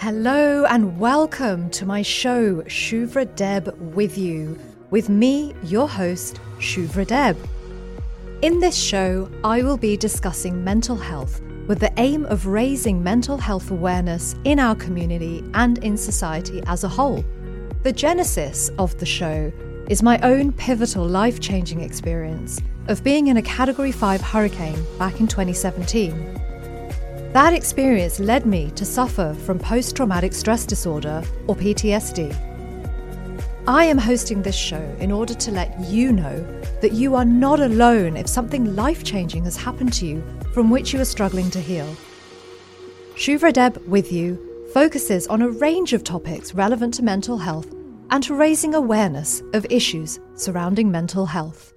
Hello and welcome to my show, Shuvra Deb with you, with me, your host, Shuvra Deb. In this show, I will be discussing mental health with the aim of raising mental health awareness in our community and in society as a whole. The genesis of the show is my own pivotal life changing experience of being in a Category 5 hurricane back in 2017. That experience led me to suffer from post traumatic stress disorder, or PTSD. I am hosting this show in order to let you know that you are not alone if something life changing has happened to you from which you are struggling to heal. Shuvra Deb with you focuses on a range of topics relevant to mental health and to raising awareness of issues surrounding mental health.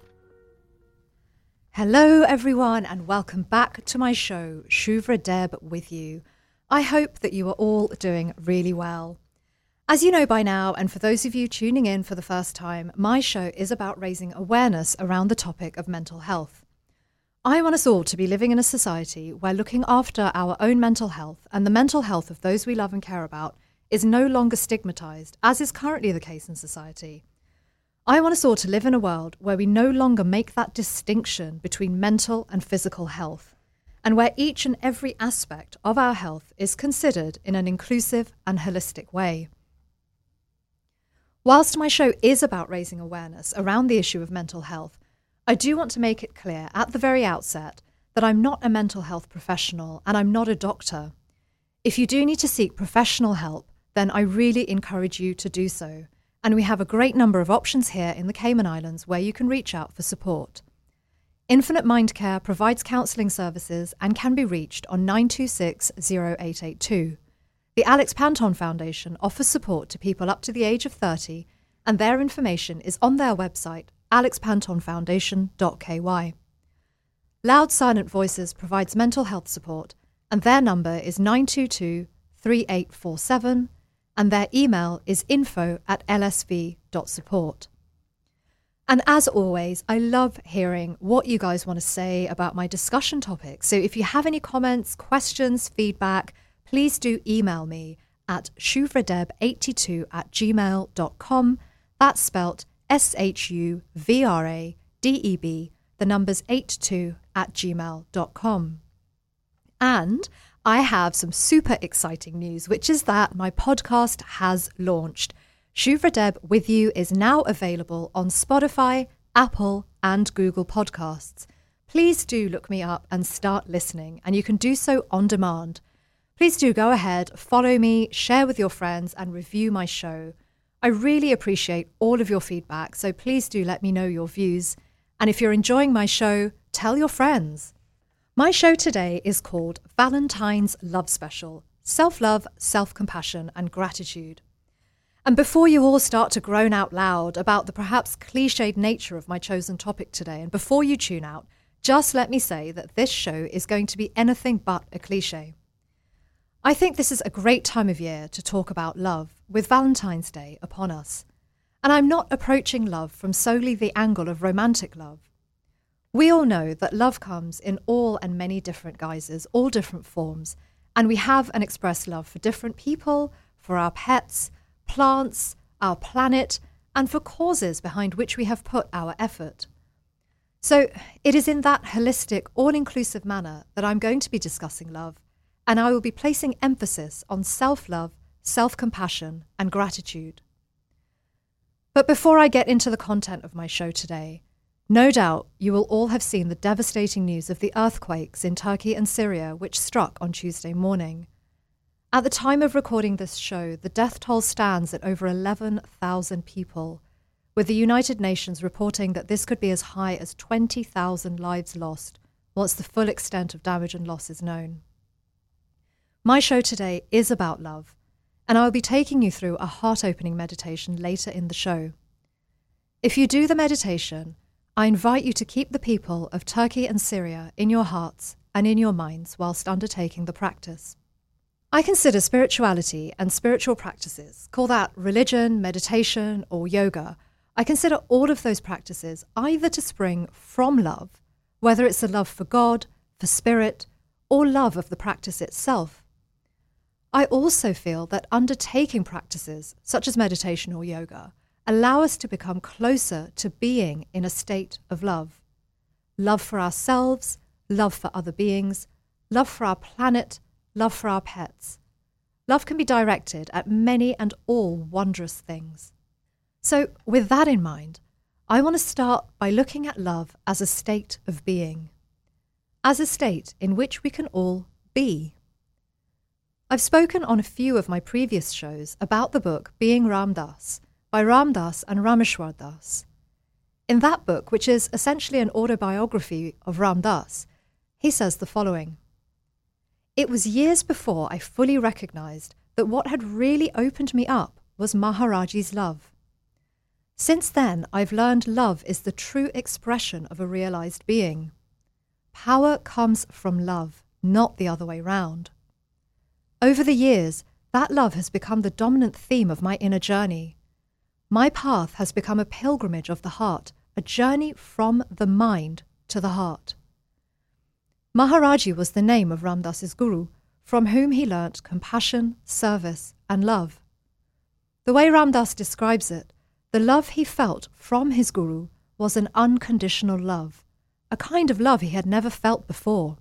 Hello, everyone, and welcome back to my show, Shuvra Deb with you. I hope that you are all doing really well. As you know by now, and for those of you tuning in for the first time, my show is about raising awareness around the topic of mental health. I want us all to be living in a society where looking after our own mental health and the mental health of those we love and care about is no longer stigmatized, as is currently the case in society. I want us all to live in a world where we no longer make that distinction between mental and physical health, and where each and every aspect of our health is considered in an inclusive and holistic way. Whilst my show is about raising awareness around the issue of mental health, I do want to make it clear at the very outset that I'm not a mental health professional and I'm not a doctor. If you do need to seek professional help, then I really encourage you to do so and we have a great number of options here in the Cayman Islands where you can reach out for support. Infinite Mind Care provides counselling services and can be reached on 926 0882. The Alex Panton Foundation offers support to people up to the age of 30, and their information is on their website, alexpantonfoundation.ky. Loud Silent Voices provides mental health support, and their number is 922 3847 and their email is info at lsv.support. And as always, I love hearing what you guys want to say about my discussion topics. So if you have any comments, questions, feedback, please do email me at shuvradeb82 at gmail.com. That's spelt S H U V R A D E B, the numbers 82 at gmail.com. And I have some super exciting news, which is that my podcast has launched. Shuvra Deb with you is now available on Spotify, Apple, and Google Podcasts. Please do look me up and start listening, and you can do so on demand. Please do go ahead, follow me, share with your friends, and review my show. I really appreciate all of your feedback, so please do let me know your views. And if you're enjoying my show, tell your friends. My show today is called Valentine's Love Special Self Love, Self Compassion, and Gratitude. And before you all start to groan out loud about the perhaps cliched nature of my chosen topic today, and before you tune out, just let me say that this show is going to be anything but a cliche. I think this is a great time of year to talk about love, with Valentine's Day upon us. And I'm not approaching love from solely the angle of romantic love. We all know that love comes in all and many different guises, all different forms, and we have and express love for different people, for our pets, plants, our planet, and for causes behind which we have put our effort. So, it is in that holistic, all inclusive manner that I'm going to be discussing love, and I will be placing emphasis on self love, self compassion, and gratitude. But before I get into the content of my show today, no doubt you will all have seen the devastating news of the earthquakes in Turkey and Syria which struck on Tuesday morning. At the time of recording this show, the death toll stands at over 11,000 people, with the United Nations reporting that this could be as high as 20,000 lives lost once the full extent of damage and loss is known. My show today is about love, and I will be taking you through a heart opening meditation later in the show. If you do the meditation, I invite you to keep the people of Turkey and Syria in your hearts and in your minds whilst undertaking the practice. I consider spirituality and spiritual practices, call that religion, meditation, or yoga, I consider all of those practices either to spring from love, whether it's a love for God, for spirit, or love of the practice itself. I also feel that undertaking practices such as meditation or yoga allow us to become closer to being in a state of love. Love for ourselves, love for other beings, love for our planet, love for our pets. Love can be directed at many and all wondrous things. So, with that in mind, I want to start by looking at love as a state of being, as a state in which we can all be. I've spoken on a few of my previous shows about the book Being Ram Dass by Ram Dass and Rameshwar Das. In that book, which is essentially an autobiography of Ram Dass, he says the following It was years before I fully recognized that what had really opened me up was Maharaji's love. Since then, I've learned love is the true expression of a realized being. Power comes from love, not the other way round. Over the years, that love has become the dominant theme of my inner journey. My path has become a pilgrimage of the heart, a journey from the mind to the heart. Maharaji was the name of Ram Dass's guru, from whom he learnt compassion, service, and love. The way Ram Dass describes it, the love he felt from his Guru was an unconditional love, a kind of love he had never felt before.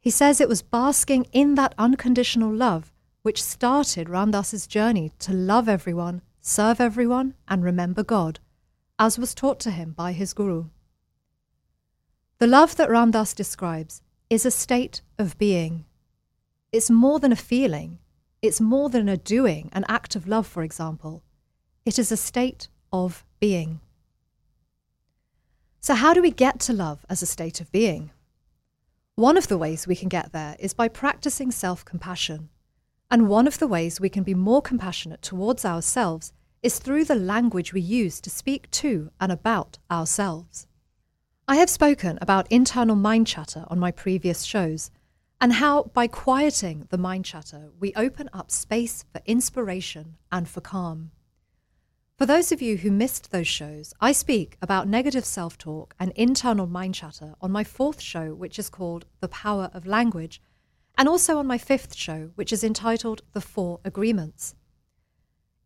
He says it was basking in that unconditional love which started Ram Dass's journey to love everyone, serve everyone, and remember God, as was taught to him by his Guru. The love that Ram Dass describes is a state of being. It's more than a feeling, it's more than a doing, an act of love, for example. It is a state of being. So, how do we get to love as a state of being? One of the ways we can get there is by practicing self compassion. And one of the ways we can be more compassionate towards ourselves is through the language we use to speak to and about ourselves. I have spoken about internal mind chatter on my previous shows, and how by quieting the mind chatter, we open up space for inspiration and for calm. For those of you who missed those shows, I speak about negative self talk and internal mind chatter on my fourth show, which is called The Power of Language, and also on my fifth show, which is entitled The Four Agreements.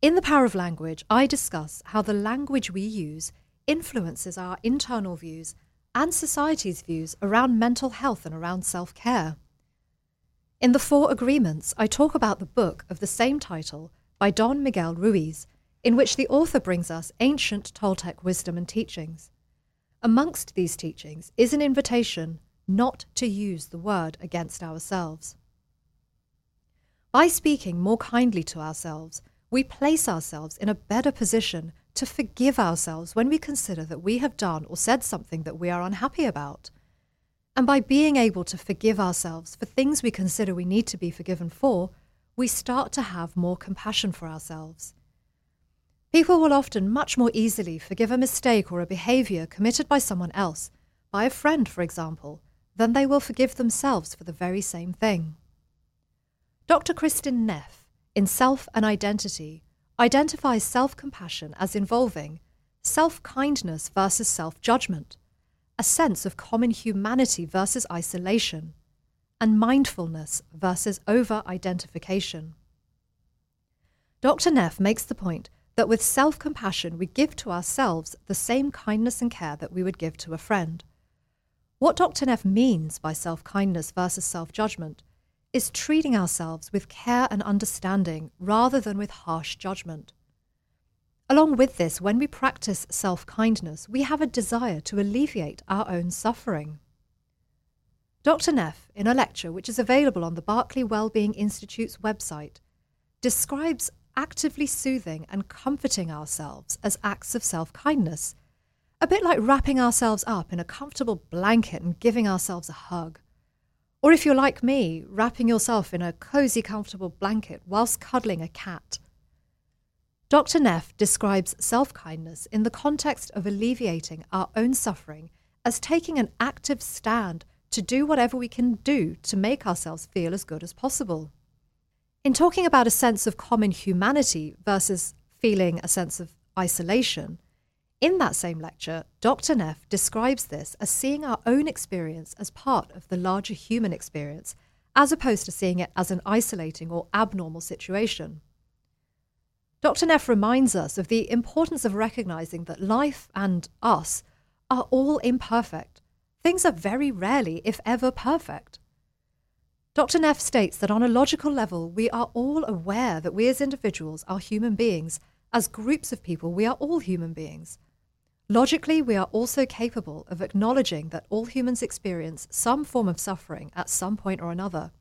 In The Power of Language, I discuss how the language we use influences our internal views and society's views around mental health and around self care. In The Four Agreements, I talk about the book of the same title by Don Miguel Ruiz in which the author brings us ancient Toltec wisdom and teachings. Amongst these teachings is an invitation not to use the word against ourselves. By speaking more kindly to ourselves, we place ourselves in a better position to forgive ourselves when we consider that we have done or said something that we are unhappy about. And by being able to forgive ourselves for things we consider we need to be forgiven for, we start to have more compassion for ourselves. People will often much more easily forgive a mistake or a behavior committed by someone else, by a friend, for example, than they will forgive themselves for the very same thing. Dr. Kristin Neff, in Self and Identity, identifies self compassion as involving self kindness versus self judgment, a sense of common humanity versus isolation, and mindfulness versus over identification. Dr. Neff makes the point that with self compassion we give to ourselves the same kindness and care that we would give to a friend. What Dr. Neff means by self kindness versus self judgment is treating ourselves with care and understanding rather than with harsh judgment. Along with this, when we practice self kindness, we have a desire to alleviate our own suffering. Dr. Neff, in a lecture which is available on the Berkeley Wellbeing Institute's website, describes actively soothing and comforting ourselves as acts of self kindness, a bit like wrapping ourselves up in a comfortable blanket and giving ourselves a hug. Or if you're like me, wrapping yourself in a cozy, comfortable blanket whilst cuddling a cat. Dr. Neff describes self kindness in the context of alleviating our own suffering as taking an active stand to do whatever we can do to make ourselves feel as good as possible. In talking about a sense of common humanity versus feeling a sense of isolation, in that same lecture, Dr. Neff describes this as seeing our own experience as part of the larger human experience as opposed to seeing it as an isolating or abnormal situation. Dr. Neff reminds us of the importance of recognizing that life and us are all imperfect. Things are very rarely, if ever, perfect. Dr. Neff states that on a logical level, we are all aware that we as individuals are human beings. As groups of people, we are all human beings. Logically, we are also capable of acknowledging that all humans experience some form of suffering at some point or another.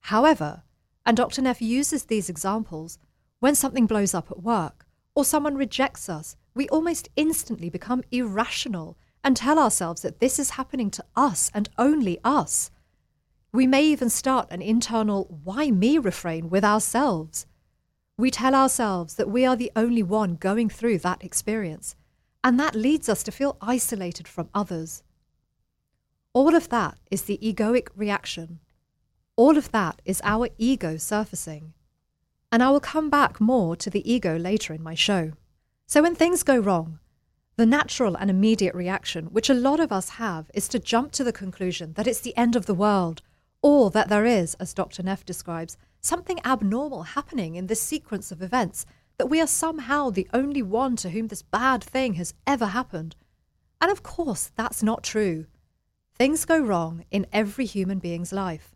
However, and Dr. Neff uses these examples, when something blows up at work or someone rejects us, we almost instantly become irrational and tell ourselves that this is happening to us and only us. We may even start an internal why me refrain with ourselves. We tell ourselves that we are the only one going through that experience and that leads us to feel isolated from others. All of that is the egoic reaction. All of that is our ego surfacing. And I will come back more to the ego later in my show. So, when things go wrong, the natural and immediate reaction, which a lot of us have, is to jump to the conclusion that it's the end of the world, or that there is, as Dr. Neff describes, something abnormal happening in this sequence of events that we are somehow the only one to whom this bad thing has ever happened. And of course, that's not true. Things go wrong in every human being's life.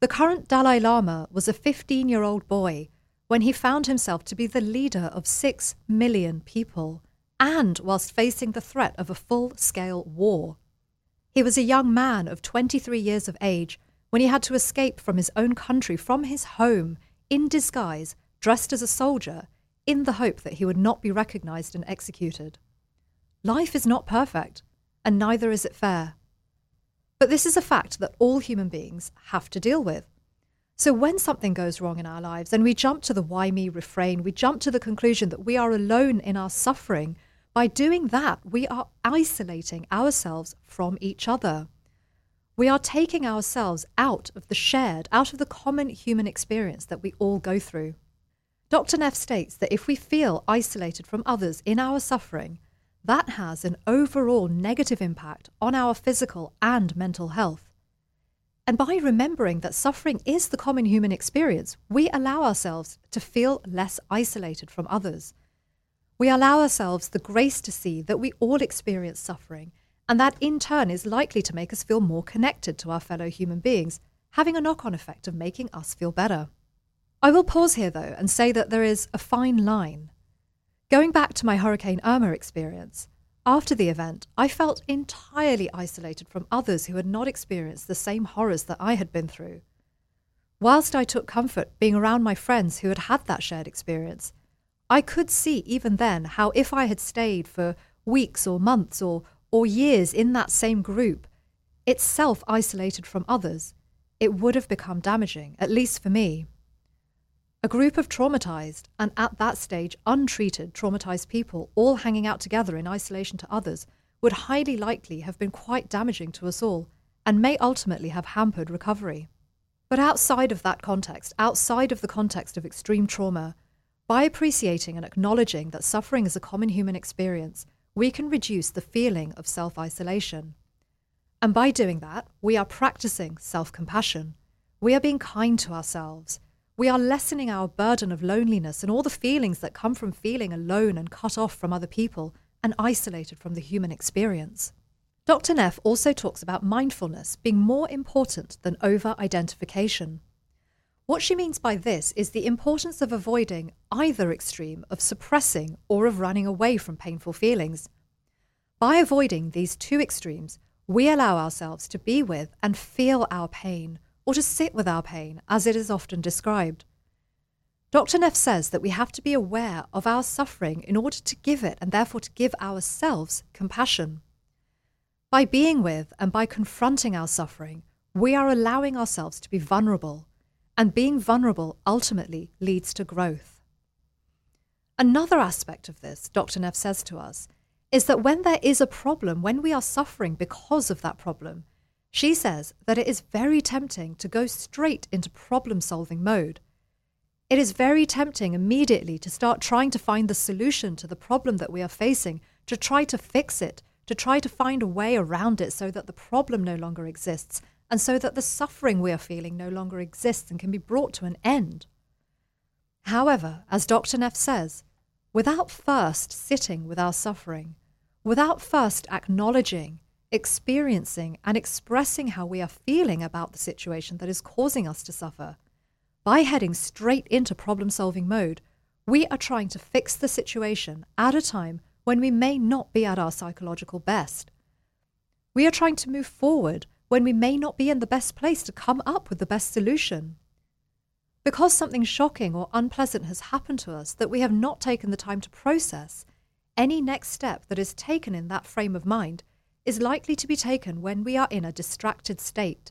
The current Dalai Lama was a 15 year old boy when he found himself to be the leader of 6 million people, and whilst facing the threat of a full scale war. He was a young man of 23 years of age when he had to escape from his own country, from his home, in disguise, dressed as a soldier, in the hope that he would not be recognized and executed. Life is not perfect, and neither is it fair. But this is a fact that all human beings have to deal with. So when something goes wrong in our lives and we jump to the why me refrain, we jump to the conclusion that we are alone in our suffering, by doing that, we are isolating ourselves from each other. We are taking ourselves out of the shared, out of the common human experience that we all go through. Dr. Neff states that if we feel isolated from others in our suffering, that has an overall negative impact on our physical and mental health. And by remembering that suffering is the common human experience, we allow ourselves to feel less isolated from others. We allow ourselves the grace to see that we all experience suffering, and that in turn is likely to make us feel more connected to our fellow human beings, having a knock on effect of making us feel better. I will pause here, though, and say that there is a fine line. Going back to my Hurricane Irma experience, after the event, I felt entirely isolated from others who had not experienced the same horrors that I had been through. Whilst I took comfort being around my friends who had had that shared experience, I could see even then how if I had stayed for weeks or months or, or years in that same group, itself isolated from others, it would have become damaging, at least for me. A group of traumatized, and at that stage untreated traumatized people, all hanging out together in isolation to others, would highly likely have been quite damaging to us all, and may ultimately have hampered recovery. But outside of that context, outside of the context of extreme trauma, by appreciating and acknowledging that suffering is a common human experience, we can reduce the feeling of self isolation. And by doing that, we are practicing self compassion. We are being kind to ourselves we are lessening our burden of loneliness and all the feelings that come from feeling alone and cut off from other people and isolated from the human experience. Dr. Neff also talks about mindfulness being more important than over identification. What she means by this is the importance of avoiding either extreme of suppressing or of running away from painful feelings. By avoiding these two extremes, we allow ourselves to be with and feel our pain or to sit with our pain, as it is often described. Dr. Neff says that we have to be aware of our suffering in order to give it and therefore to give ourselves compassion. By being with and by confronting our suffering, we are allowing ourselves to be vulnerable, and being vulnerable ultimately leads to growth. Another aspect of this, Dr. Neff says to us, is that when there is a problem, when we are suffering because of that problem, she says that it is very tempting to go straight into problem solving mode. It is very tempting immediately to start trying to find the solution to the problem that we are facing, to try to fix it, to try to find a way around it so that the problem no longer exists, and so that the suffering we are feeling no longer exists and can be brought to an end. However, as Dr. Neff says, without first sitting with our suffering, without first acknowledging, experiencing, and expressing how we are feeling about the situation that is causing us to suffer, by heading straight into problem solving mode, we are trying to fix the situation at a time when we may not be at our psychological best. We are trying to move forward when we may not be in the best place to come up with the best solution. Because something shocking or unpleasant has happened to us that we have not taken the time to process, any next step that is taken in that frame of mind is likely to be taken when we are in a distracted state,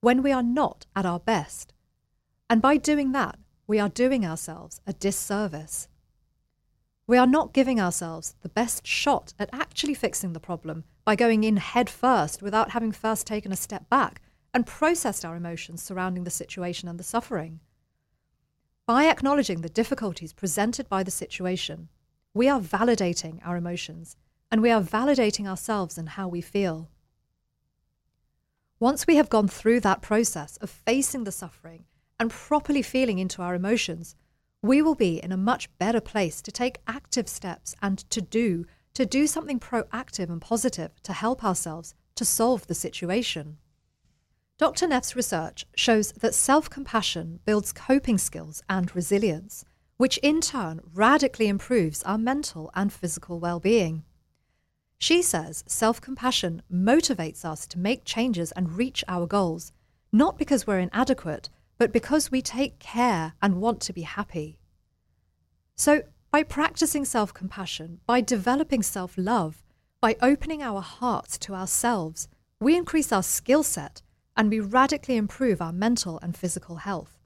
when we are not at our best. And by doing that, we are doing ourselves a disservice. We are not giving ourselves the best shot at actually fixing the problem by going in head first without having first taken a step back and processed our emotions surrounding the situation and the suffering. By acknowledging the difficulties presented by the situation, we are validating our emotions and we are validating ourselves and how we feel. Once we have gone through that process of facing the suffering and properly feeling into our emotions, we will be in a much better place to take active steps and to do to do something proactive and positive to help ourselves to solve the situation. Dr. Neff's research shows that self compassion builds coping skills and resilience, which in turn radically improves our mental and physical well being. She says self compassion motivates us to make changes and reach our goals, not because we're inadequate, but because we take care and want to be happy. So, by practicing self compassion, by developing self love, by opening our hearts to ourselves, we increase our skill set and we radically improve our mental and physical health.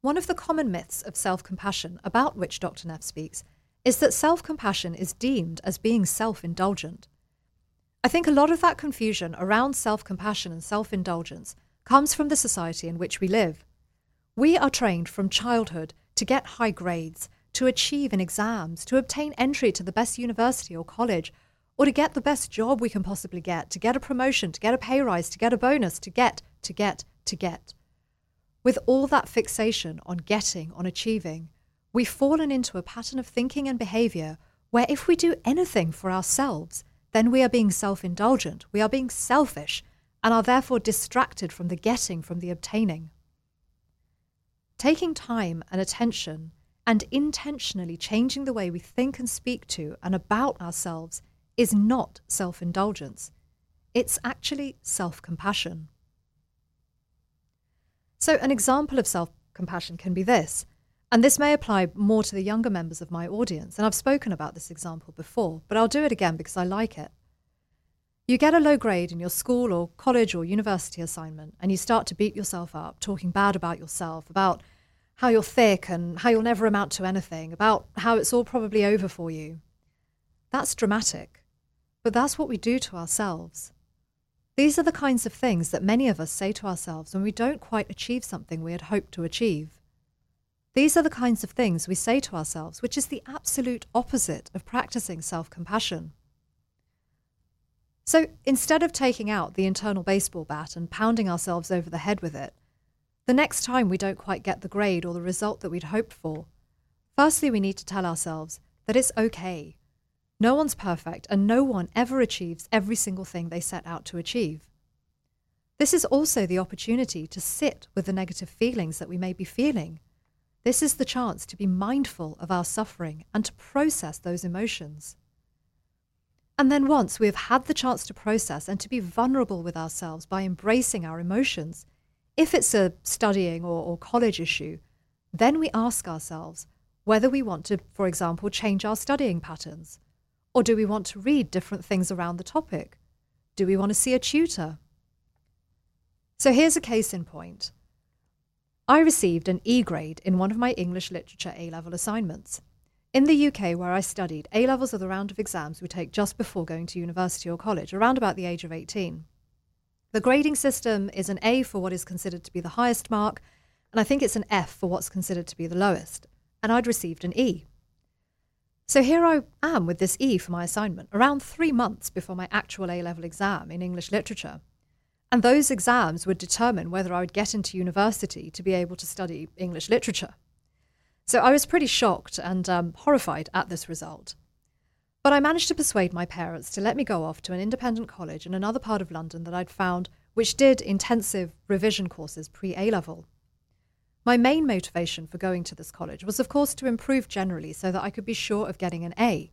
One of the common myths of self compassion about which Dr. Neff speaks is that self compassion is deemed as being self indulgent. I think a lot of that confusion around self compassion and self indulgence comes from the society in which we live. We are trained from childhood to get high grades, to achieve in exams, to obtain entry to the best university or college, or to get the best job we can possibly get, to get a promotion, to get a pay rise, to get a bonus, to get, to get, to get. With all that fixation on getting, on achieving, we've fallen into a pattern of thinking and behavior where if we do anything for ourselves, then we are being self indulgent, we are being selfish, and are therefore distracted from the getting, from the obtaining. Taking time and attention and intentionally changing the way we think and speak to and about ourselves is not self indulgence, it's actually self compassion. So, an example of self compassion can be this, and this may apply more to the younger members of my audience, and I've spoken about this example before, but I'll do it again because I like it. You get a low grade in your school or college or university assignment, and you start to beat yourself up, talking bad about yourself, about how you're thick and how you'll never amount to anything, about how it's all probably over for you. That's dramatic, but that's what we do to ourselves. These are the kinds of things that many of us say to ourselves when we don't quite achieve something we had hoped to achieve. These are the kinds of things we say to ourselves, which is the absolute opposite of practicing self compassion. So instead of taking out the internal baseball bat and pounding ourselves over the head with it, the next time we don't quite get the grade or the result that we'd hoped for, firstly, we need to tell ourselves that it's okay. No one's perfect, and no one ever achieves every single thing they set out to achieve. This is also the opportunity to sit with the negative feelings that we may be feeling. This is the chance to be mindful of our suffering and to process those emotions. And then, once we have had the chance to process and to be vulnerable with ourselves by embracing our emotions, if it's a studying or, or, college issue, then we ask ourselves whether we want to, for example, change our studying patterns. Or do we want to read different things around the topic? Do we want to see a tutor? So here's a case in point. I received an E grade in one of my English literature A level assignments. In the UK, where I studied, A levels are the round of exams we take just before going to university or college, around about the age of 18. The grading system is an A for what is considered to be the highest mark, and I think it's an F for what's considered to be the lowest. And I'd received an E. So here I am with this E for my assignment, around three months before my actual A level exam in English literature. And those exams would determine whether I would get into university to be able to study English literature. So I was pretty shocked and um, horrified at this result. But I managed to persuade my parents to let me go off to an independent college in another part of London that I'd found which did intensive revision courses pre A level. My main motivation for going to this college was, of course, to improve generally so that I could be sure of getting an A.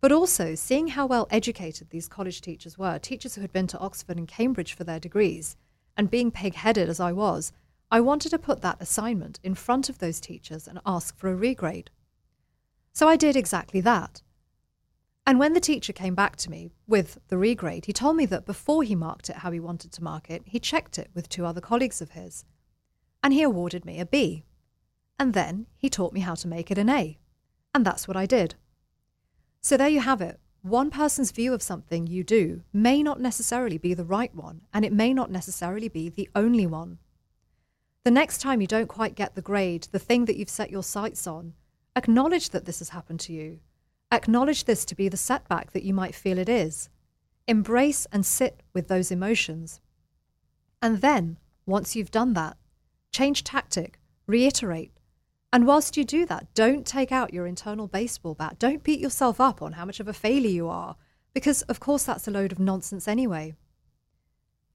But also, seeing how well educated these college teachers were, teachers who had been to Oxford and Cambridge for their degrees, and being pig headed as I was, I wanted to put that assignment in front of those teachers and ask for a regrade. So I did exactly that. And when the teacher came back to me with the regrade, he told me that before he marked it how he wanted to mark it, he checked it with two other colleagues of his. And he awarded me a B. And then he taught me how to make it an A. And that's what I did. So there you have it. One person's view of something you do may not necessarily be the right one, and it may not necessarily be the only one. The next time you don't quite get the grade, the thing that you've set your sights on, acknowledge that this has happened to you Acknowledge this to be the setback that you might feel it is. Embrace and sit with those emotions. And then, once you've done that, change tactic, reiterate. And whilst you do that, don't take out your internal baseball bat. Don't beat yourself up on how much of a failure you are, because of course that's a load of nonsense anyway.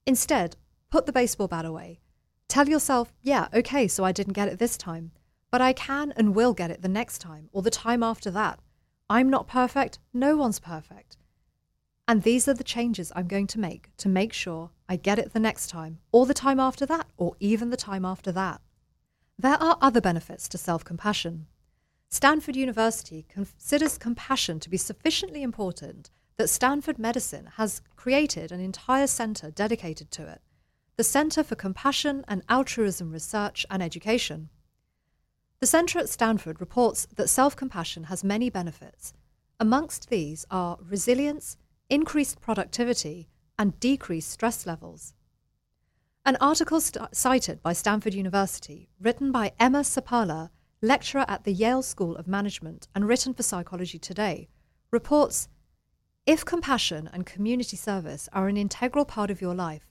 Instead, put the baseball bat away. Tell yourself, yeah, okay, so I didn't get it this time, but I can and will get it the next time or the time after that I'm not perfect, no one's perfect. And these are the changes I'm going to make to make sure I get it the next time, or the time after that, or even the time after that. There are other benefits to self compassion. Stanford University considers compassion to be sufficiently important that Stanford Medicine has created an entire centre dedicated to it the Centre for Compassion and Altruism Research and Education. The Centre at Stanford reports that self compassion has many benefits. Amongst these are resilience, increased productivity, and decreased stress levels. An article st- cited by Stanford University, written by Emma Seppala, lecturer at the Yale School of Management and written for Psychology Today, reports if compassion and community service are an integral part of your life,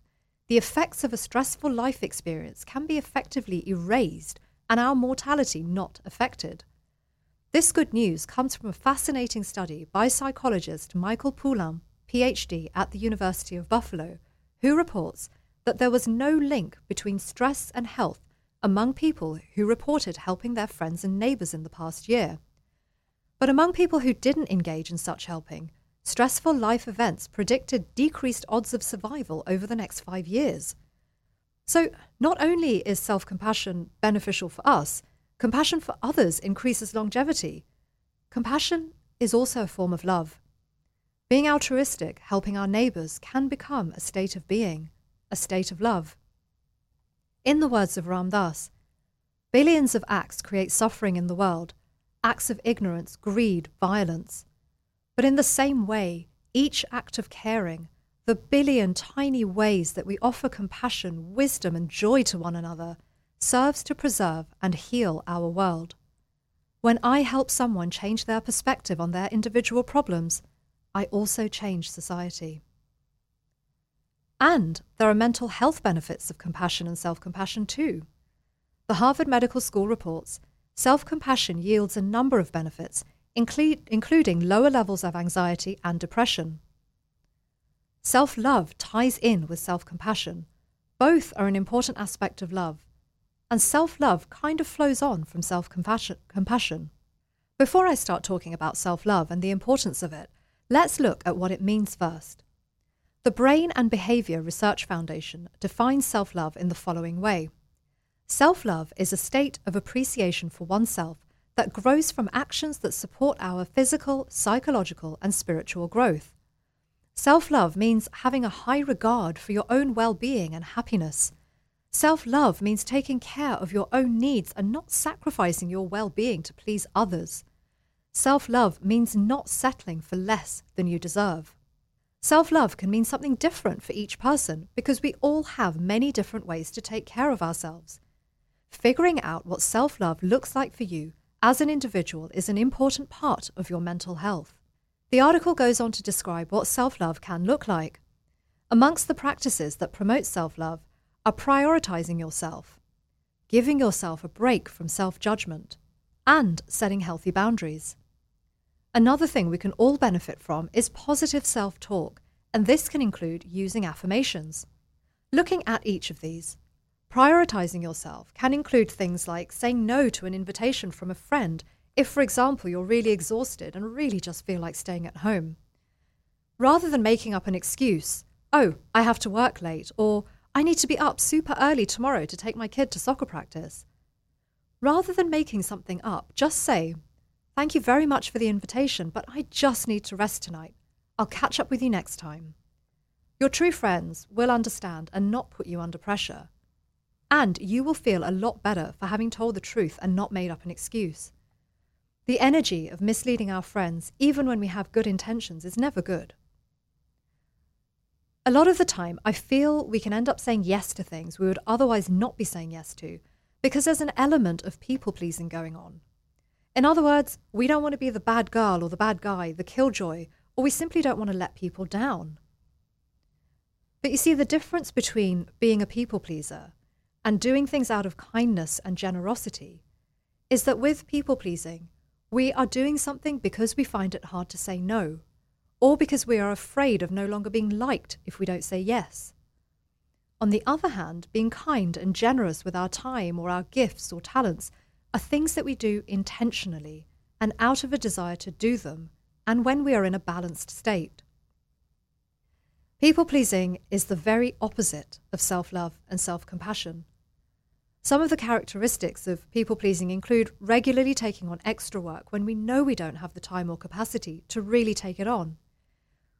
the effects of a stressful life experience can be effectively erased and our mortality not affected. This good news comes from a fascinating study by psychologist Michael Poulin, PhD at the University of Buffalo, who reports that there was no link between stress and health among people who reported helping their friends and neighbours in the past year. But among people who didn't engage in such helping, stressful life events predicted decreased odds of survival over the next five years. So, not only is self compassion beneficial for us, compassion for others increases longevity. Compassion is also a form of love. Being altruistic, helping our neighbours, can become a state of being, a state of love. In the words of Ram Dass, billions of acts create suffering in the world, acts of ignorance, greed, violence. But in the same way, each act of caring, the billion tiny ways that we offer compassion, wisdom, and joy to one another serves to preserve and heal our world. When I help someone change their perspective on their individual problems, I also change society. And there are mental health benefits of compassion and self compassion too. The Harvard Medical School reports self compassion yields a number of benefits, including lower levels of anxiety and depression. Self love ties in with self compassion. Both are an important aspect of love. And self love kind of flows on from self compassion. Before I start talking about self love and the importance of it, let's look at what it means first. The Brain and Behavior Research Foundation defines self love in the following way Self love is a state of appreciation for oneself that grows from actions that support our physical, psychological, and spiritual growth. Self love means having a high regard for your own well being and happiness. Self love means taking care of your own needs and not sacrificing your well being to please others. Self love means not settling for less than you deserve. Self love can mean something different for each person because we all have many different ways to take care of ourselves. Figuring out what self love looks like for you as an individual is an important part of your mental health. The article goes on to describe what self love can look like. Amongst the practices that promote self love are prioritizing yourself, giving yourself a break from self judgment, and setting healthy boundaries. Another thing we can all benefit from is positive self talk, and this can include using affirmations. Looking at each of these, prioritizing yourself can include things like saying no to an invitation from a friend if, for example, you're really exhausted and really just feel like staying at home. Rather than making up an excuse, oh, I have to work late, or I need to be up super early tomorrow to take my kid to soccer practice. Rather than making something up, just say, Thank you very much for the invitation, but I just need to rest tonight. I'll catch up with you next time. Your true friends will understand and not put you under pressure. And you will feel a lot better for having told the truth and not made up an excuse. The energy of misleading our friends, even when we have good intentions, is never good. A lot of the time, I feel we can end up saying yes to things we would otherwise not be saying yes to because there's an element of people pleasing going on. In other words, we don't want to be the bad girl or the bad guy, the killjoy, or we simply don't want to let people down. But you see, the difference between being a people pleaser and doing things out of kindness and generosity is that with people pleasing, we are doing something because we find it hard to say no or because we are afraid of no longer being liked if we don't say yes. On the other hand, being kind and generous with our time or our gifts or talents are things that we do intentionally and out of a desire to do them, and when we are in a balanced state. People pleasing is the very opposite of self love and self compassion. Some of the characteristics of people pleasing include regularly taking on extra work when we know we don't have the time or capacity to really take it on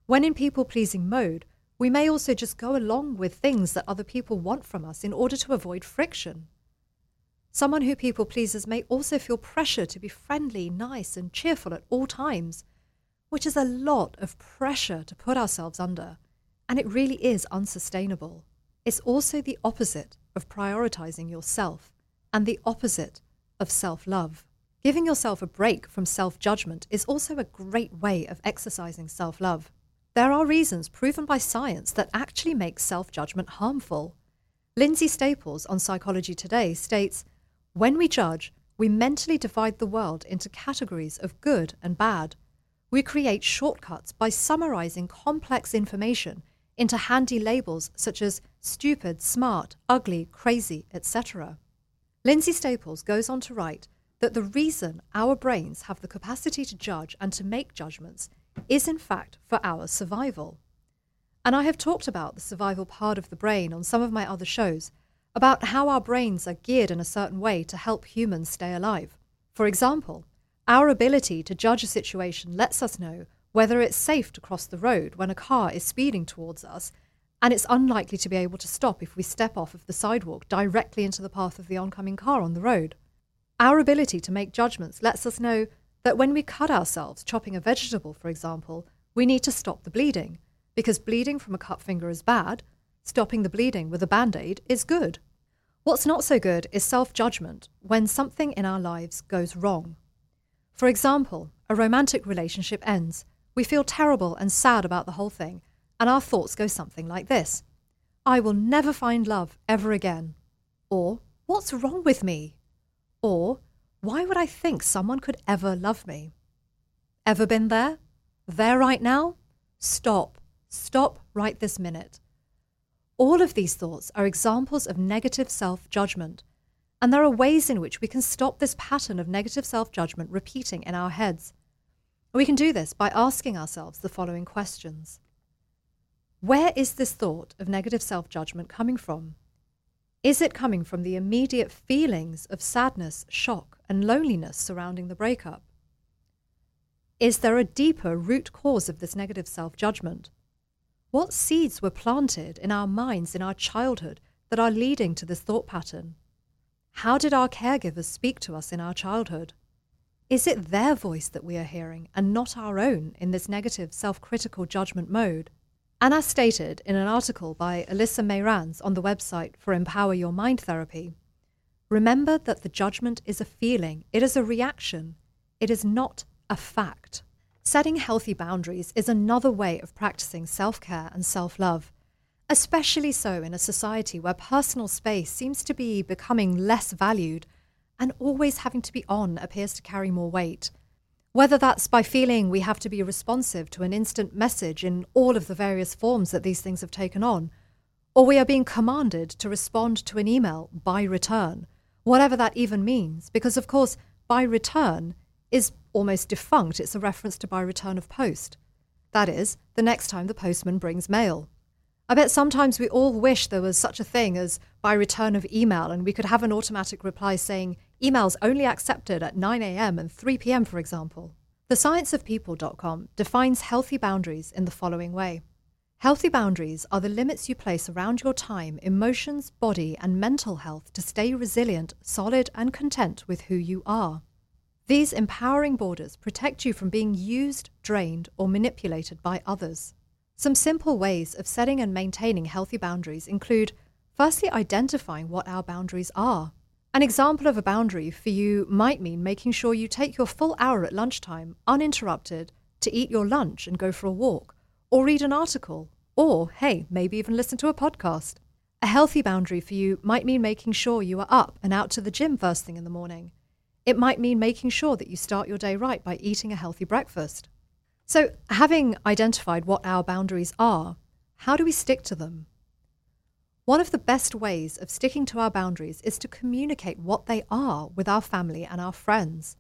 when in people pleasing mode, we may also just go along with things that other people want from us in order to avoid friction. Someone who people pleases may also feel pressure to be friendly, nice, and cheerful at all times, which is a lot of pressure to put ourselves under, and it really is unsustainable. It's also the opposite of prioritizing yourself and the opposite of self love. Giving yourself a break from self judgment is also a great way of exercising self love. There are reasons proven by science that actually make self judgment harmful. Lindsay Staples on Psychology Today states When we judge, we mentally divide the world into categories of good and bad. We create shortcuts by summarizing complex information into handy labels such as stupid, smart, ugly, crazy, etc. Lindsay Staples goes on to write that the reason our brains have the capacity to judge and to make judgments is in fact for our survival. And I have talked about the survival part of the brain on some of my other shows, about how our brains are geared in a certain way to help humans stay alive. For example, our ability to judge a situation lets us know whether it's safe to cross the road when a car is speeding towards us, and it's unlikely to be able to stop if we step off of the sidewalk directly into the path of the oncoming car on the road. Our ability to make judgments lets us know that when we cut ourselves chopping a vegetable, for example, we need to stop the bleeding, because bleeding from a cut finger is bad, stopping the bleeding with a band aid is good. What's not so good is self judgment when something in our lives goes wrong. For example, a romantic relationship ends. We feel terrible and sad about the whole thing, and our thoughts go something like this I will never find love ever again. Or, What's wrong with me? Or, why would I think someone could ever love me? Ever been there? There right now? Stop. Stop right this minute. All of these thoughts are examples of negative self judgment, and there are ways in which we can stop this pattern of negative self judgment repeating in our heads. We can do this by asking ourselves the following questions Where is this thought of negative self judgment coming from? Is it coming from the immediate feelings of sadness, shock, and loneliness surrounding the breakup? Is there a deeper root cause of this negative self judgment? What seeds were planted in our minds in our childhood that are leading to this thought pattern? How did our caregivers speak to us in our childhood? Is it their voice that we are hearing and not our own in this negative self critical judgment mode? And as stated in an article by Alyssa Mayrans on the website for Empower Your Mind Therapy, remember that the judgment is a feeling, it is a reaction, it is not a fact. Setting healthy boundaries is another way of practicing self care and self love. especially so in a society where personal space seems to be becoming less valued and always having to be on appears to carry more weight. Whether that's by feeling we have to be responsive to an instant message in all of the various forms that these things have taken on, or we are being commanded to respond to an email by return, whatever that even means, because of course, by return is almost defunct. It's a reference to by return of post. That is, the next time the postman brings mail. I bet sometimes we all wish there was such a thing as by return of email and we could have an automatic reply saying emails only accepted at 9 a.m. and 3 p.m., for example. The scienceofpeople.com defines healthy boundaries in the following way Healthy boundaries are the limits you place around your time, emotions, body, and mental health to stay resilient, solid, and content with who you are. These empowering borders protect you from being used, drained, or manipulated by others. Some simple ways of setting and maintaining healthy boundaries include firstly, identifying what our boundaries are. An example of a boundary for you might mean making sure you take your full hour at lunchtime uninterrupted to eat your lunch and go for a walk, or read an article, or, hey, maybe even listen to a podcast. A healthy boundary for you might mean making sure you are up and out to the gym first thing in the morning. It might mean making sure that you start your day right by eating a healthy breakfast. So, having identified what our boundaries are, how do we stick to them? One of the best ways of sticking to our boundaries is to communicate what they are with our family and our friends.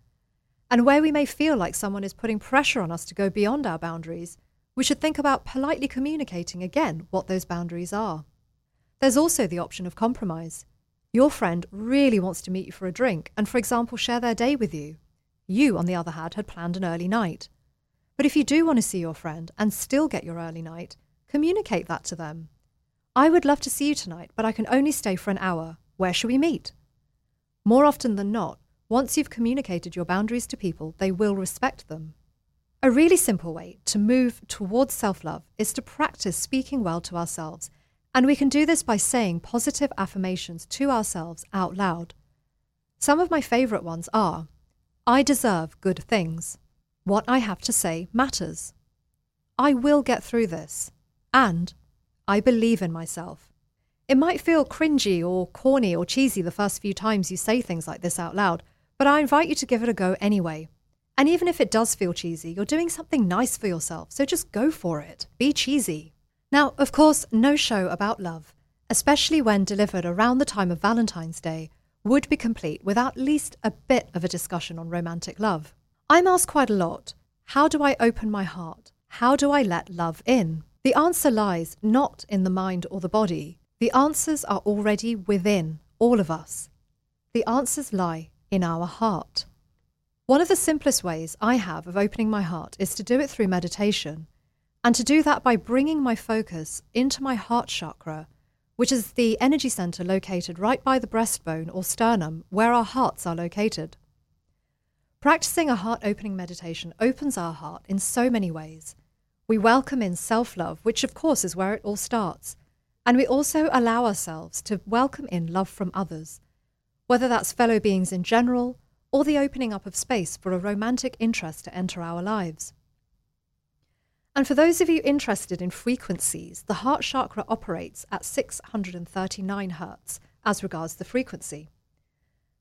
And where we may feel like someone is putting pressure on us to go beyond our boundaries, we should think about politely communicating again what those boundaries are. There's also the option of compromise. Your friend really wants to meet you for a drink and, for example, share their day with you. You, on the other hand, had planned an early night. But if you do want to see your friend and still get your early night, communicate that to them. I would love to see you tonight, but I can only stay for an hour. Where shall we meet? More often than not, once you've communicated your boundaries to people, they will respect them. A really simple way to move towards self love is to practice speaking well to ourselves, and we can do this by saying positive affirmations to ourselves out loud. Some of my favourite ones are I deserve good things. What I have to say matters. I will get through this. And I believe in myself. It might feel cringy or corny or cheesy the first few times you say things like this out loud, but I invite you to give it a go anyway. And even if it does feel cheesy, you're doing something nice for yourself, so just go for it. Be cheesy. Now, of course, no show about love, especially when delivered around the time of Valentine's Day, would be complete without at least a bit of a discussion on romantic love. I'm asked quite a lot how do I open my heart? How do I let love in? The answer lies not in the mind or the body. The answers are already within all of us. The answers lie in our heart. One of the simplest ways I have of opening my heart is to do it through meditation, and to do that by bringing my focus into my heart chakra, which is the energy center located right by the breastbone or sternum where our hearts are located. Practicing a heart opening meditation opens our heart in so many ways. We welcome in self love, which of course is where it all starts, and we also allow ourselves to welcome in love from others, whether that's fellow beings in general or the opening up of space for a romantic interest to enter our lives. And for those of you interested in frequencies, the heart chakra operates at 639 Hz as regards the frequency.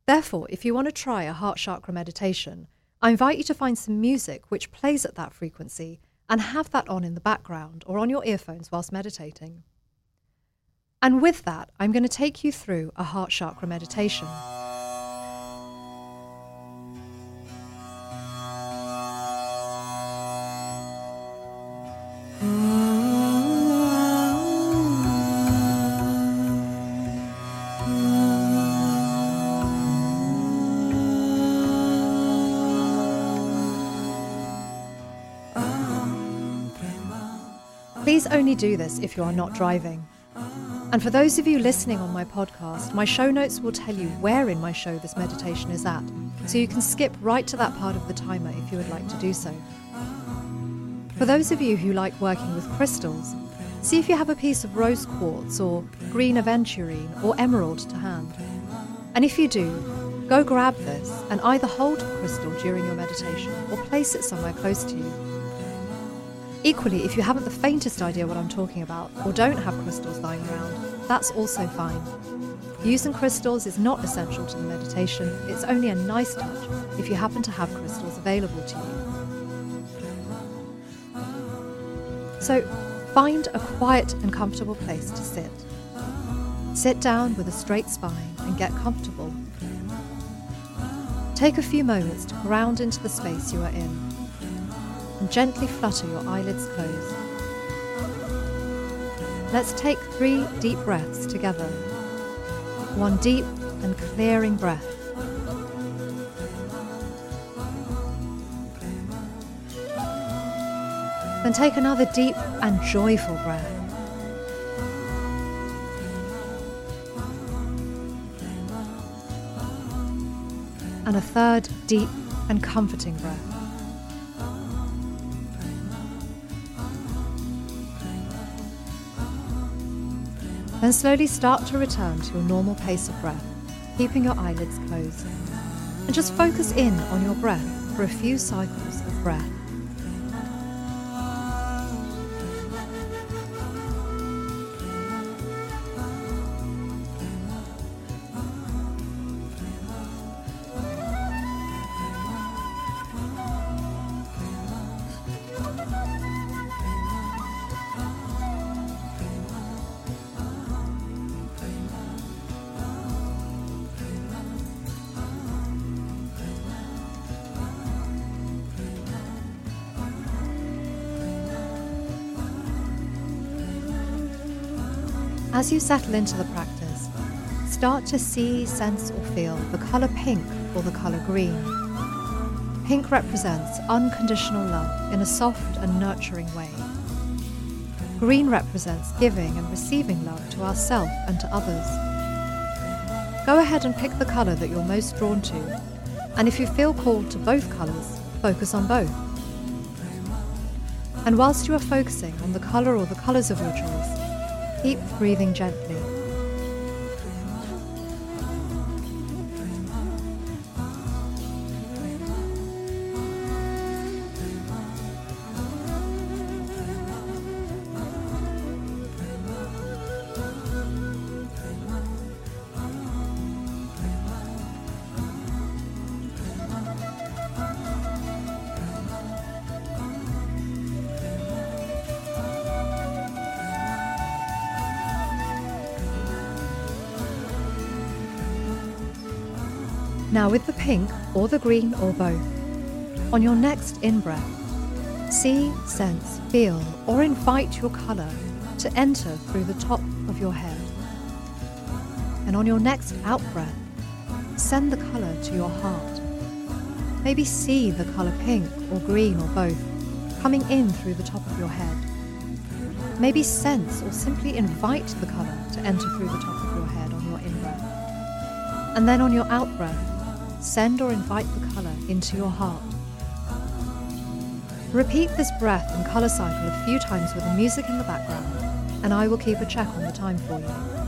Therefore, if you want to try a heart chakra meditation, I invite you to find some music which plays at that frequency and have that on in the background or on your earphones whilst meditating. And with that, I'm going to take you through a heart chakra meditation. Only do this if you are not driving. And for those of you listening on my podcast, my show notes will tell you where in my show this meditation is at, so you can skip right to that part of the timer if you would like to do so. For those of you who like working with crystals, see if you have a piece of rose quartz or green aventurine or emerald to hand. And if you do, go grab this and either hold the crystal during your meditation or place it somewhere close to you. Equally, if you haven't the faintest idea what I'm talking about or don't have crystals lying around, that's also fine. Using crystals is not essential to the meditation, it's only a nice touch if you happen to have crystals available to you. So, find a quiet and comfortable place to sit. Sit down with a straight spine and get comfortable. Take a few moments to ground into the space you are in gently flutter your eyelids closed. Let's take three deep breaths together. One deep and clearing breath. Then take another deep and joyful breath. And a third deep and comforting breath. Then slowly start to return to your normal pace of breath, keeping your eyelids closed. And just focus in on your breath for a few cycles of breath. As you settle into the practice, start to see, sense, or feel the colour pink or the colour green. Pink represents unconditional love in a soft and nurturing way. Green represents giving and receiving love to ourselves and to others. Go ahead and pick the colour that you're most drawn to, and if you feel called to both colours, focus on both. And whilst you are focusing on the colour or the colours of your choice, Keep breathing gently. The green or both, on your next in breath, see, sense, feel, or invite your colour to enter through the top of your head. And on your next out breath, send the colour to your heart. Maybe see the colour pink or green or both coming in through the top of your head. Maybe sense or simply invite the colour to enter through the top of your head on your in breath. And then on your out breath, send or invite the colour into your heart. Repeat this breath and colour cycle a few times with the music in the background, and I will keep a check on the time for you.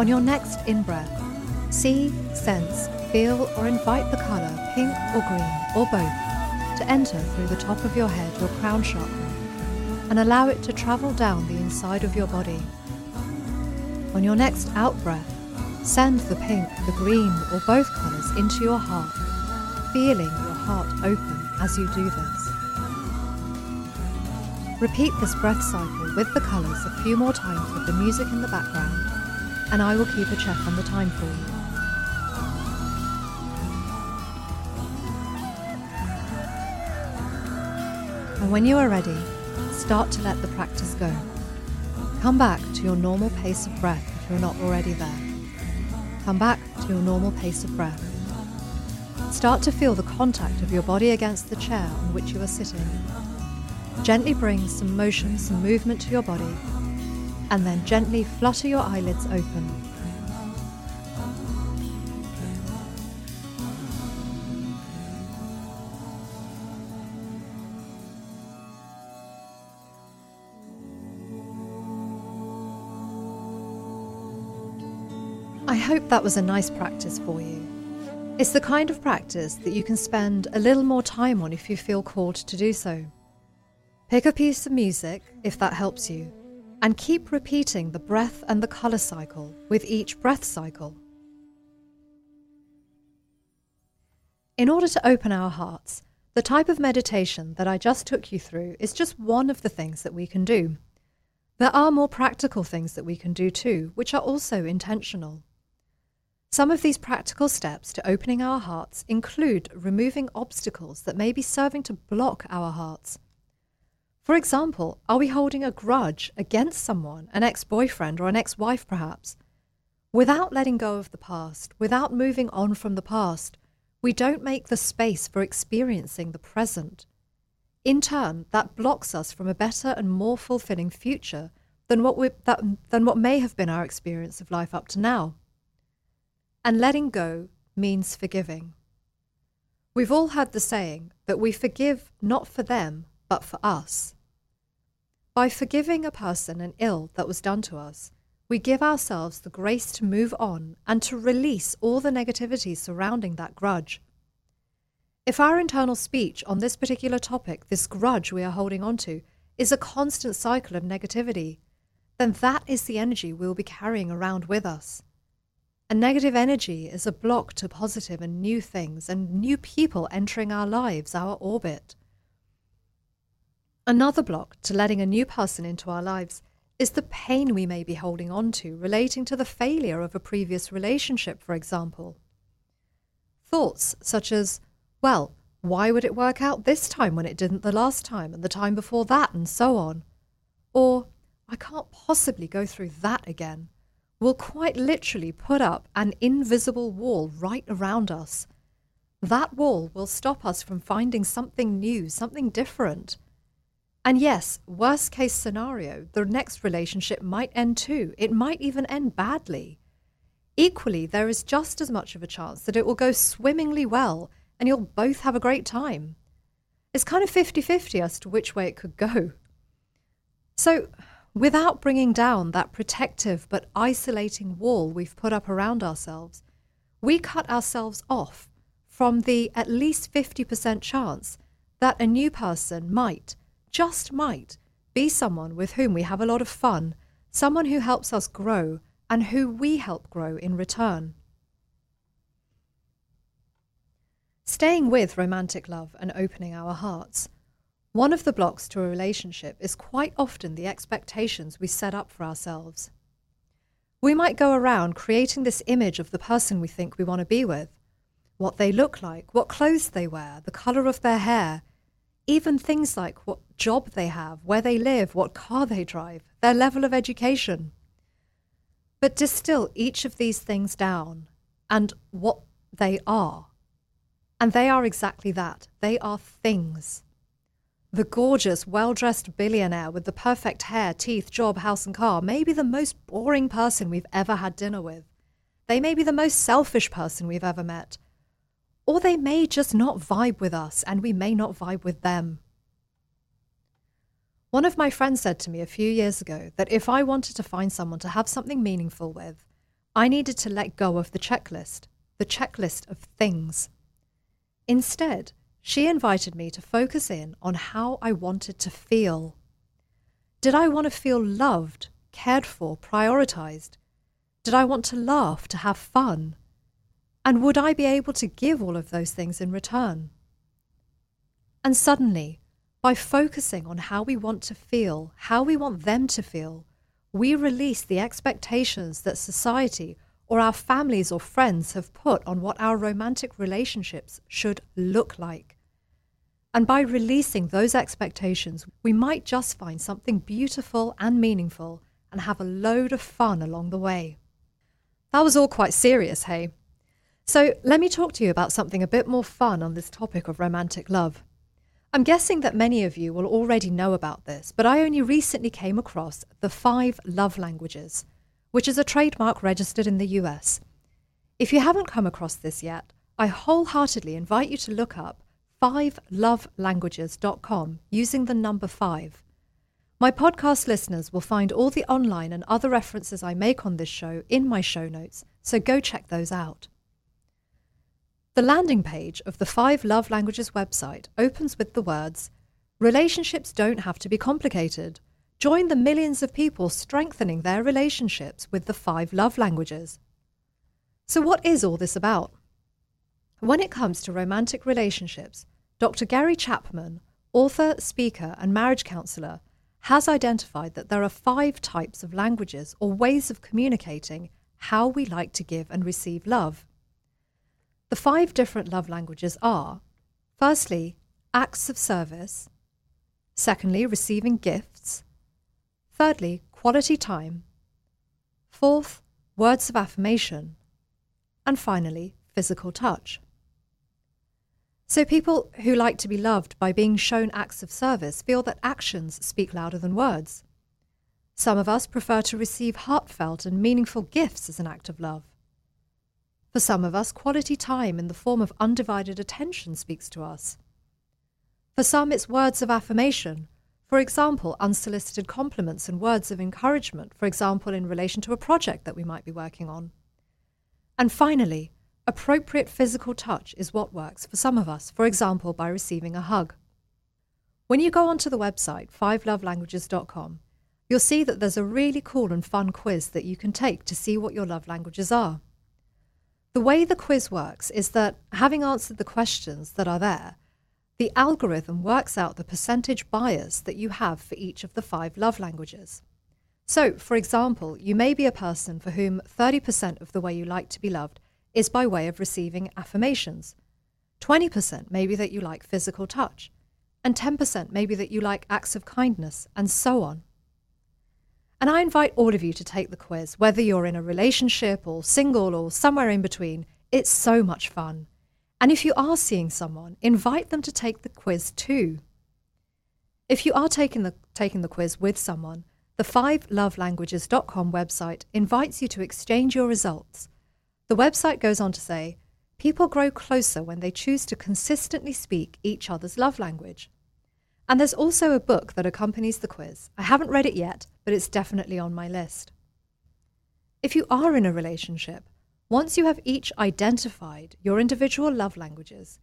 On your next in breath, see, sense, feel, or invite the colour pink or green or both to enter through the top of your head, your crown chakra, and allow it to travel down the inside of your body. On your next out breath, send the pink, the green, or both colours into your heart, feeling your heart open as you do this. Repeat this breath cycle with the colours a few more times with the music in the background, and I will keep a check on the time for you. And when you are ready, start to let the practice go. Come back to your normal pace of breath if you're not already there. Come back to your normal pace of breath. Start to feel the contact of your body against the chair on which you are sitting Gently bring some motion, some movement to your body, and then gently flutter your eyelids open. I hope that was a nice practice for you. It's the kind of practice that you can spend a little more time on if you feel called to do so. Pick a piece of music if that helps you, and keep repeating the breath and the colour cycle with each breath cycle. In order to open our hearts, the type of meditation that I just took you through is just one of the things that we can do. There are more practical things that we can do too, which are also intentional. Some of these practical steps to opening our hearts include removing obstacles that may be serving to block our hearts. For example, are we holding a grudge against someone, an ex boyfriend or an ex wife perhaps? Without letting go of the past, without moving on from the past, we don't make the space for experiencing the present. In turn, that blocks us from a better and more fulfilling future than what, we, that, than what may have been our experience of life up to now. And letting go means forgiving. We've all had the saying that we forgive not for them, but for us. By forgiving a person an ill that was done to us, we give ourselves the grace to move on and to release all the negativity surrounding that grudge. If our internal speech on this particular topic, this grudge we are holding on to, is a constant cycle of negativity, then that is the energy we'll be carrying around with us. A negative energy is a block to positive and new things and new people entering our lives, our orbit. Another block to letting a new person into our lives is the pain we may be holding on to relating to the failure of a previous relationship, for example. Thoughts such as, well, why would it work out this time when it didn't the last time and the time before that, and so on? Or, I can't possibly go through that again will quite literally put up an invisible wall right around us. That wall will stop us from finding something new, something different. And yes, worst case scenario, the next relationship might end too. It might even end badly. Equally, there is just as much of a chance that it will go swimmingly well and you'll both have a great time. It's kind of 50 50 as to which way it could go. So, without bringing down that protective but isolating wall we've put up around ourselves, we cut ourselves off from the at least 50% chance that a new person might, just might, be someone with whom we have a lot of fun, someone who helps us grow, and who we help grow in return. Staying with romantic love and opening our hearts one of the blocks to a relationship is quite often the expectations we set up for ourselves. We might go around creating this image of the person we think we want to be with what they look like, what clothes they wear, the colour of their hair, even things like what job they have, where they live, what car they drive, their level of education. But distill each of these things down and what they are. And they are exactly that they are things. The gorgeous, well dressed billionaire with the perfect hair, teeth, job, house, and car may be the most boring person we've ever had dinner with. They may be the most selfish person we've ever met. Or they may just not vibe with us and we may not vibe with them. One of my friends said to me a few years ago that if I wanted to find someone to have something meaningful with, I needed to let go of the checklist, the checklist of things. Instead, she invited me to focus in on how I wanted to feel. Did I want to feel loved, cared for, prioritized? Did I want to laugh, to have fun? And would I be able to give all of those things in return? And suddenly, by focusing on how we want to feel, how we want them to feel, we release the expectations that society or our families or friends have put on what our romantic relationships should look like. And by releasing those expectations, we might just find something beautiful and meaningful and have a load of fun along the way. That was all quite serious, hey? So let me talk to you about something a bit more fun on this topic of romantic love. I'm guessing that many of you will already know about this, but I only recently came across the five love languages, which is a trademark registered in the US. If you haven't come across this yet, I wholeheartedly invite you to look up fivelovelanguages.com using the number five. My podcast listeners will find all the online and other references I make on this show in my show notes, so go check those out. The landing page of the Five Love Languages website opens with the words Relationships don't have to be complicated. Join the millions of people strengthening their relationships with the five love languages. So, what is all this about? When it comes to romantic relationships, Dr. Gary Chapman, author, speaker, and marriage counselor, has identified that there are five types of languages or ways of communicating how we like to give and receive love. The five different love languages are firstly, acts of service, secondly, receiving gifts, thirdly, quality time, fourth, words of affirmation, and finally, physical touch. So, people who like to be loved by being shown acts of service feel that actions speak louder than words. Some of us prefer to receive heartfelt and meaningful gifts as an act of love. For some of us, quality time in the form of undivided attention speaks to us. For some, it's words of affirmation. For example, unsolicited compliments and words of encouragement, for example, in relation to a project that we might be working on. And finally, appropriate physical touch is what works for some of us, for example, by receiving a hug. When you go onto the website, fivelovelanguages.com, you'll see that there's a really cool and fun quiz that you can take to see what your love languages are. The way the quiz works is that, having answered the questions that are there, the algorithm works out the percentage bias that you have for each of the five love languages. So, for example, you may be a person for whom 30% of the way you like to be loved is by way of receiving affirmations. 20% may be that you like physical touch, and 10% may be that you like acts of kindness, and so on. And I invite all of you to take the quiz, whether you're in a relationship or single or somewhere in between. It's so much fun. And if you are seeing someone, invite them to take the quiz too. If you are taking the, taking the quiz with someone, the fivelovelanguages.com website invites you to exchange your results. The website goes on to say, people grow closer when they choose to consistently speak each other's love language. And there's also a book that accompanies the quiz. I haven't read it yet, but it's definitely on my list. If you are in a relationship, once you have each identified your individual love languages,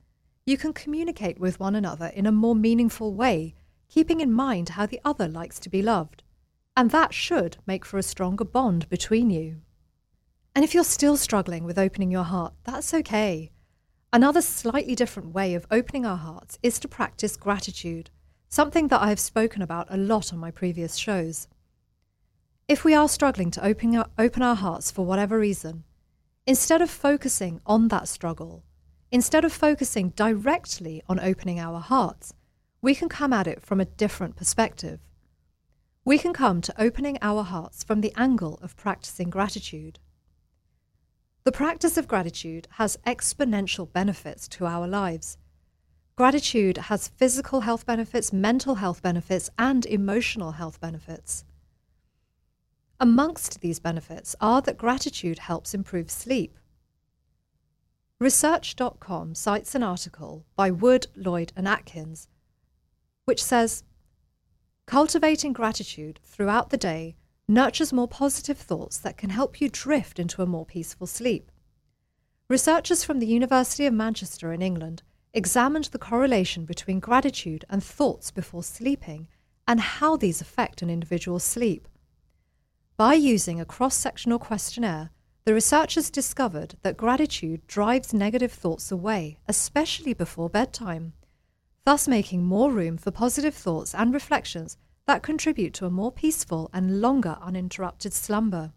you can communicate with one another in a more meaningful way, keeping in mind how the other likes to be loved. And that should make for a stronger bond between you. And if you're still struggling with opening your heart, that's okay. Another slightly different way of opening our hearts is to practice gratitude something that I have spoken about a lot on my previous shows. If we are struggling to open our, open our hearts for whatever reason, instead of focusing on that struggle, instead of focusing directly on opening our hearts, we can come at it from a different perspective. We can come to opening our hearts from the angle of practicing gratitude. The practice of gratitude has exponential benefits to our lives Gratitude has physical health benefits, mental health benefits, and emotional health benefits. Amongst these benefits are that gratitude helps improve sleep. Research.com cites an article by Wood, Lloyd, and Atkins, which says Cultivating gratitude throughout the day nurtures more positive thoughts that can help you drift into a more peaceful sleep. Researchers from the University of Manchester in England examined the correlation between gratitude and thoughts before sleeping and how these affect an individual's sleep. By using a cross sectional questionnaire, the researchers discovered that gratitude drives negative thoughts away, especially before bedtime, thus making more room for positive thoughts and reflections that contribute to a more peaceful and longer uninterrupted slumber.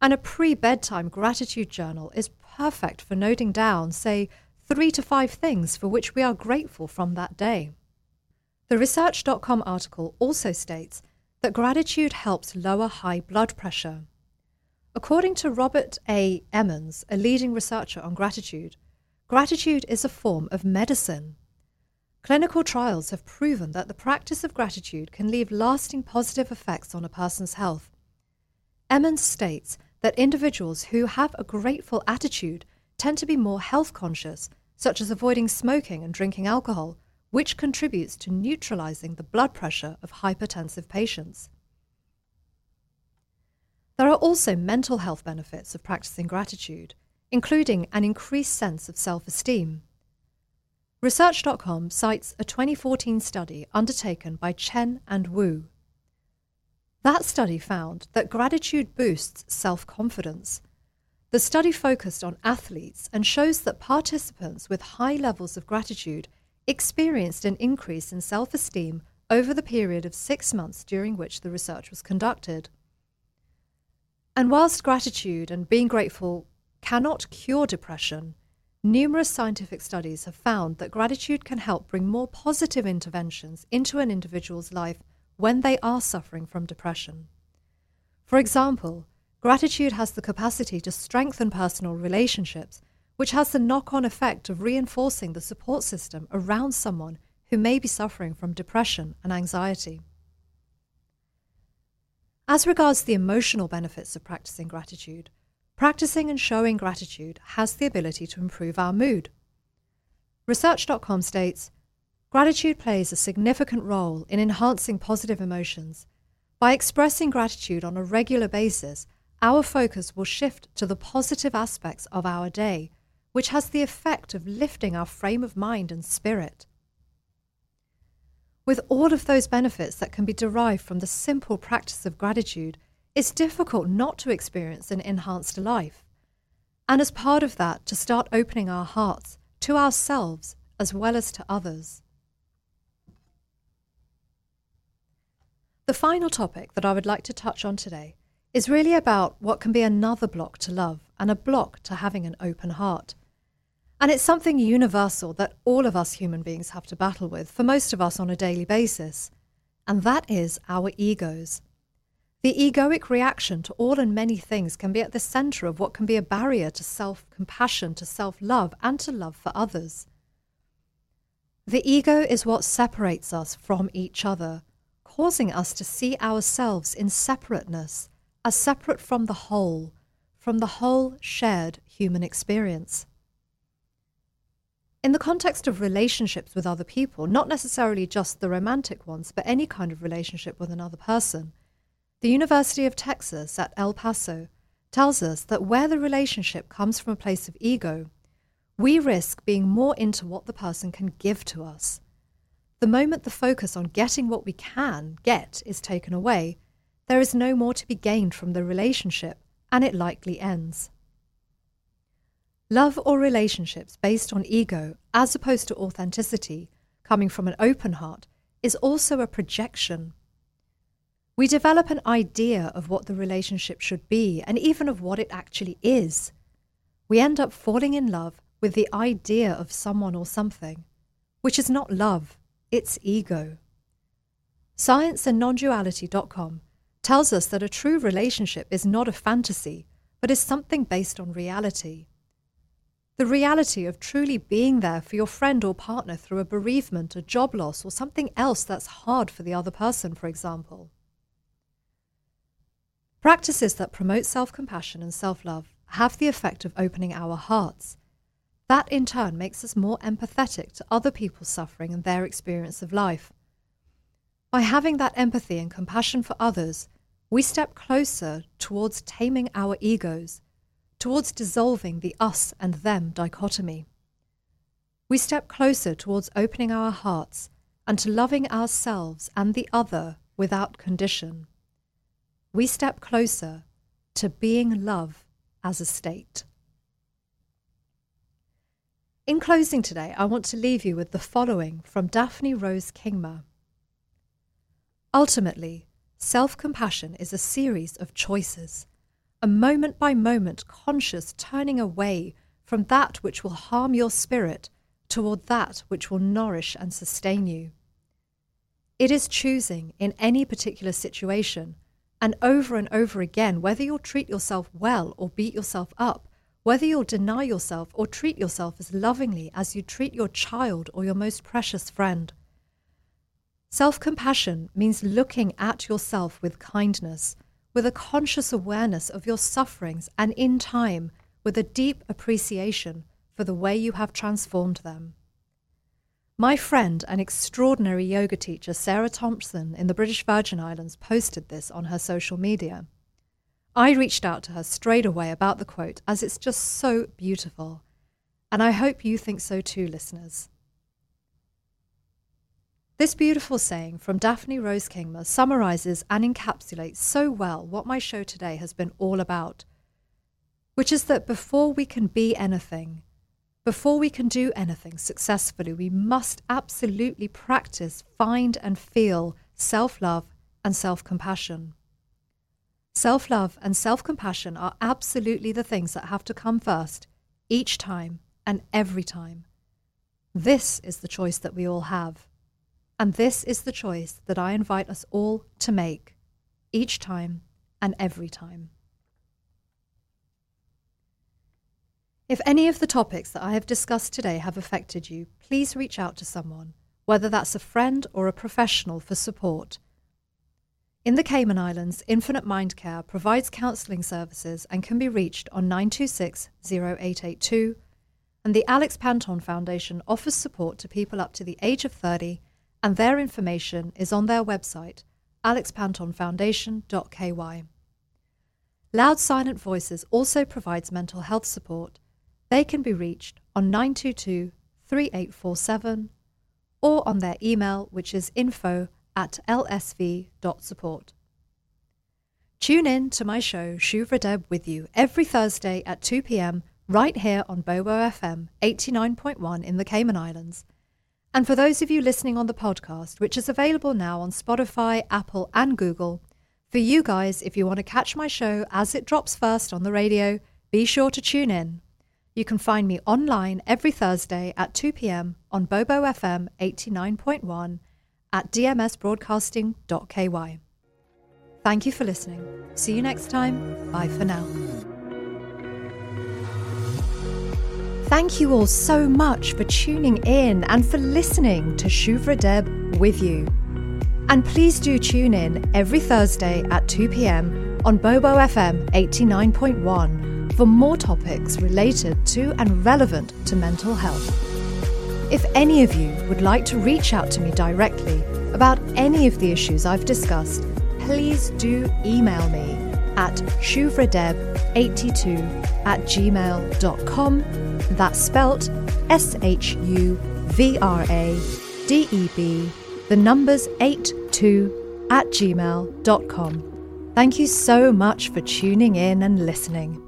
And a pre bedtime gratitude journal is perfect for noting down, say, three to five things for which we are grateful from that day. The Research.com article also states that gratitude helps lower high blood pressure. According to Robert A. Emmons, a leading researcher on gratitude, gratitude is a form of medicine. Clinical trials have proven that the practice of gratitude can leave lasting positive effects on a person's health. Emmons states that individuals who have a grateful attitude tend to be more health conscious, such as avoiding smoking and drinking alcohol, which contributes to neutralizing the blood pressure of hypertensive patients. There are also mental health benefits of practicing gratitude, including an increased sense of self esteem. Research.com cites a 2014 study undertaken by Chen and Wu. That study found that gratitude boosts self confidence. The study focused on athletes and shows that participants with high levels of gratitude experienced an increase in self esteem over the period of six months during which the research was conducted. And whilst gratitude and being grateful cannot cure depression, Numerous scientific studies have found that gratitude can help bring more positive interventions into an individual's life when they are suffering from depression. For example, gratitude has the capacity to strengthen personal relationships, which has the knock on effect of reinforcing the support system around someone who may be suffering from depression and anxiety. As regards the emotional benefits of practicing gratitude, Practicing and showing gratitude has the ability to improve our mood. Research.com states Gratitude plays a significant role in enhancing positive emotions. By expressing gratitude on a regular basis, our focus will shift to the positive aspects of our day, which has the effect of lifting our frame of mind and spirit. With all of those benefits that can be derived from the simple practice of gratitude, it's difficult not to experience an enhanced life. And as part of that, to start opening our hearts to ourselves as well as to others. The final topic that I would like to touch on today is really about what can be another block to love and a block to having an open heart. And it's something universal that all of us human beings have to battle with, for most of us on a daily basis, and that is our egos. The egoic reaction to all and many things can be at the center of what can be a barrier to self compassion, to self love, and to love for others. The ego is what separates us from each other, causing us to see ourselves in separateness, as separate from the whole, from the whole shared human experience. In the context of relationships with other people, not necessarily just the romantic ones, but any kind of relationship with another person, the University of Texas at El Paso tells us that where the relationship comes from a place of ego, we risk being more into what the person can give to us. The moment the focus on getting what we can get is taken away, there is no more to be gained from the relationship, and it likely ends. Love or relationships based on ego, as opposed to authenticity, coming from an open heart, is also a projection we develop an idea of what the relationship should be and even of what it actually is. We end up falling in love with the idea of someone or something, which is not love, it's ego. Scienceandnonduality.com tells us that a true relationship is not a fantasy, but is something based on reality. The reality of truly being there for your friend or partner through a bereavement, a job loss, or something else that's hard for the other person, for example. Practices that promote self compassion and self love have the effect of opening our hearts. That in turn makes us more empathetic to other people's suffering and their experience of life. By having that empathy and compassion for others, we step closer towards taming our egos, towards dissolving the us and them dichotomy. We step closer towards opening our hearts and to loving ourselves and the other without condition we step closer to being love as a state. In closing today, I want to leave you with the following from Daphne Rose Kingma. Ultimately, self compassion is a series of choices, a moment by moment conscious turning away from that which will harm your spirit toward that which will nourish and sustain you. It is choosing in any particular situation and over and over again, whether you'll treat yourself well or beat yourself up, whether you'll deny yourself or treat yourself as lovingly as you treat your child or your most precious friend. Self compassion means looking at yourself with kindness, with a conscious awareness of your sufferings, and in time, with a deep appreciation for the way you have transformed them. My friend and extraordinary yoga teacher Sarah Thompson in the British Virgin Islands posted this on her social media. I reached out to her straight away about the quote as it's just so beautiful, and I hope you think so too, listeners. This beautiful saying from Daphne Rose Kingma summarizes and encapsulates so well what my show today has been all about, which is that before we can be anything, before we can do anything successfully, we must absolutely practice, find, and feel self love and self compassion. Self love and self compassion are absolutely the things that have to come first, each time and every time. This is the choice that we all have. And this is the choice that I invite us all to make, each time and every time. If any of the topics that I have discussed today have affected you, please reach out to someone, whether that's a friend or a professional, for support. In the Cayman Islands, Infinite Mind Care provides counselling services and can be reached on 926 0882, and the Alex Panton Foundation offers support to people up to the age of 30, and their information is on their website, alexpantonfoundation.ky. Loud Silent Voices also provides mental health support they can be reached on 922 3847 or on their email, which is info at lsv.support. Tune in to my show, Shuvra Deb, with you every Thursday at 2 pm right here on Bobo FM 89.1 in the Cayman Islands. And for those of you listening on the podcast, which is available now on Spotify, Apple, and Google, for you guys, if you want to catch my show as it drops first on the radio, be sure to tune in. You can find me online every Thursday at 2 pm on Bobo FM 89.1 at dmsbroadcasting.ky. Thank you for listening. See you next time. Bye for now. Thank you all so much for tuning in and for listening to Shuvra Deb with you. And please do tune in every Thursday at 2 pm on Bobo FM 89.1 for more topics related to and relevant to mental health. If any of you would like to reach out to me directly about any of the issues I've discussed, please do email me at shuvradeb82 at gmail.com. That's spelt S H U V R A D E B, the numbers 82 at gmail.com. Thank you so much for tuning in and listening.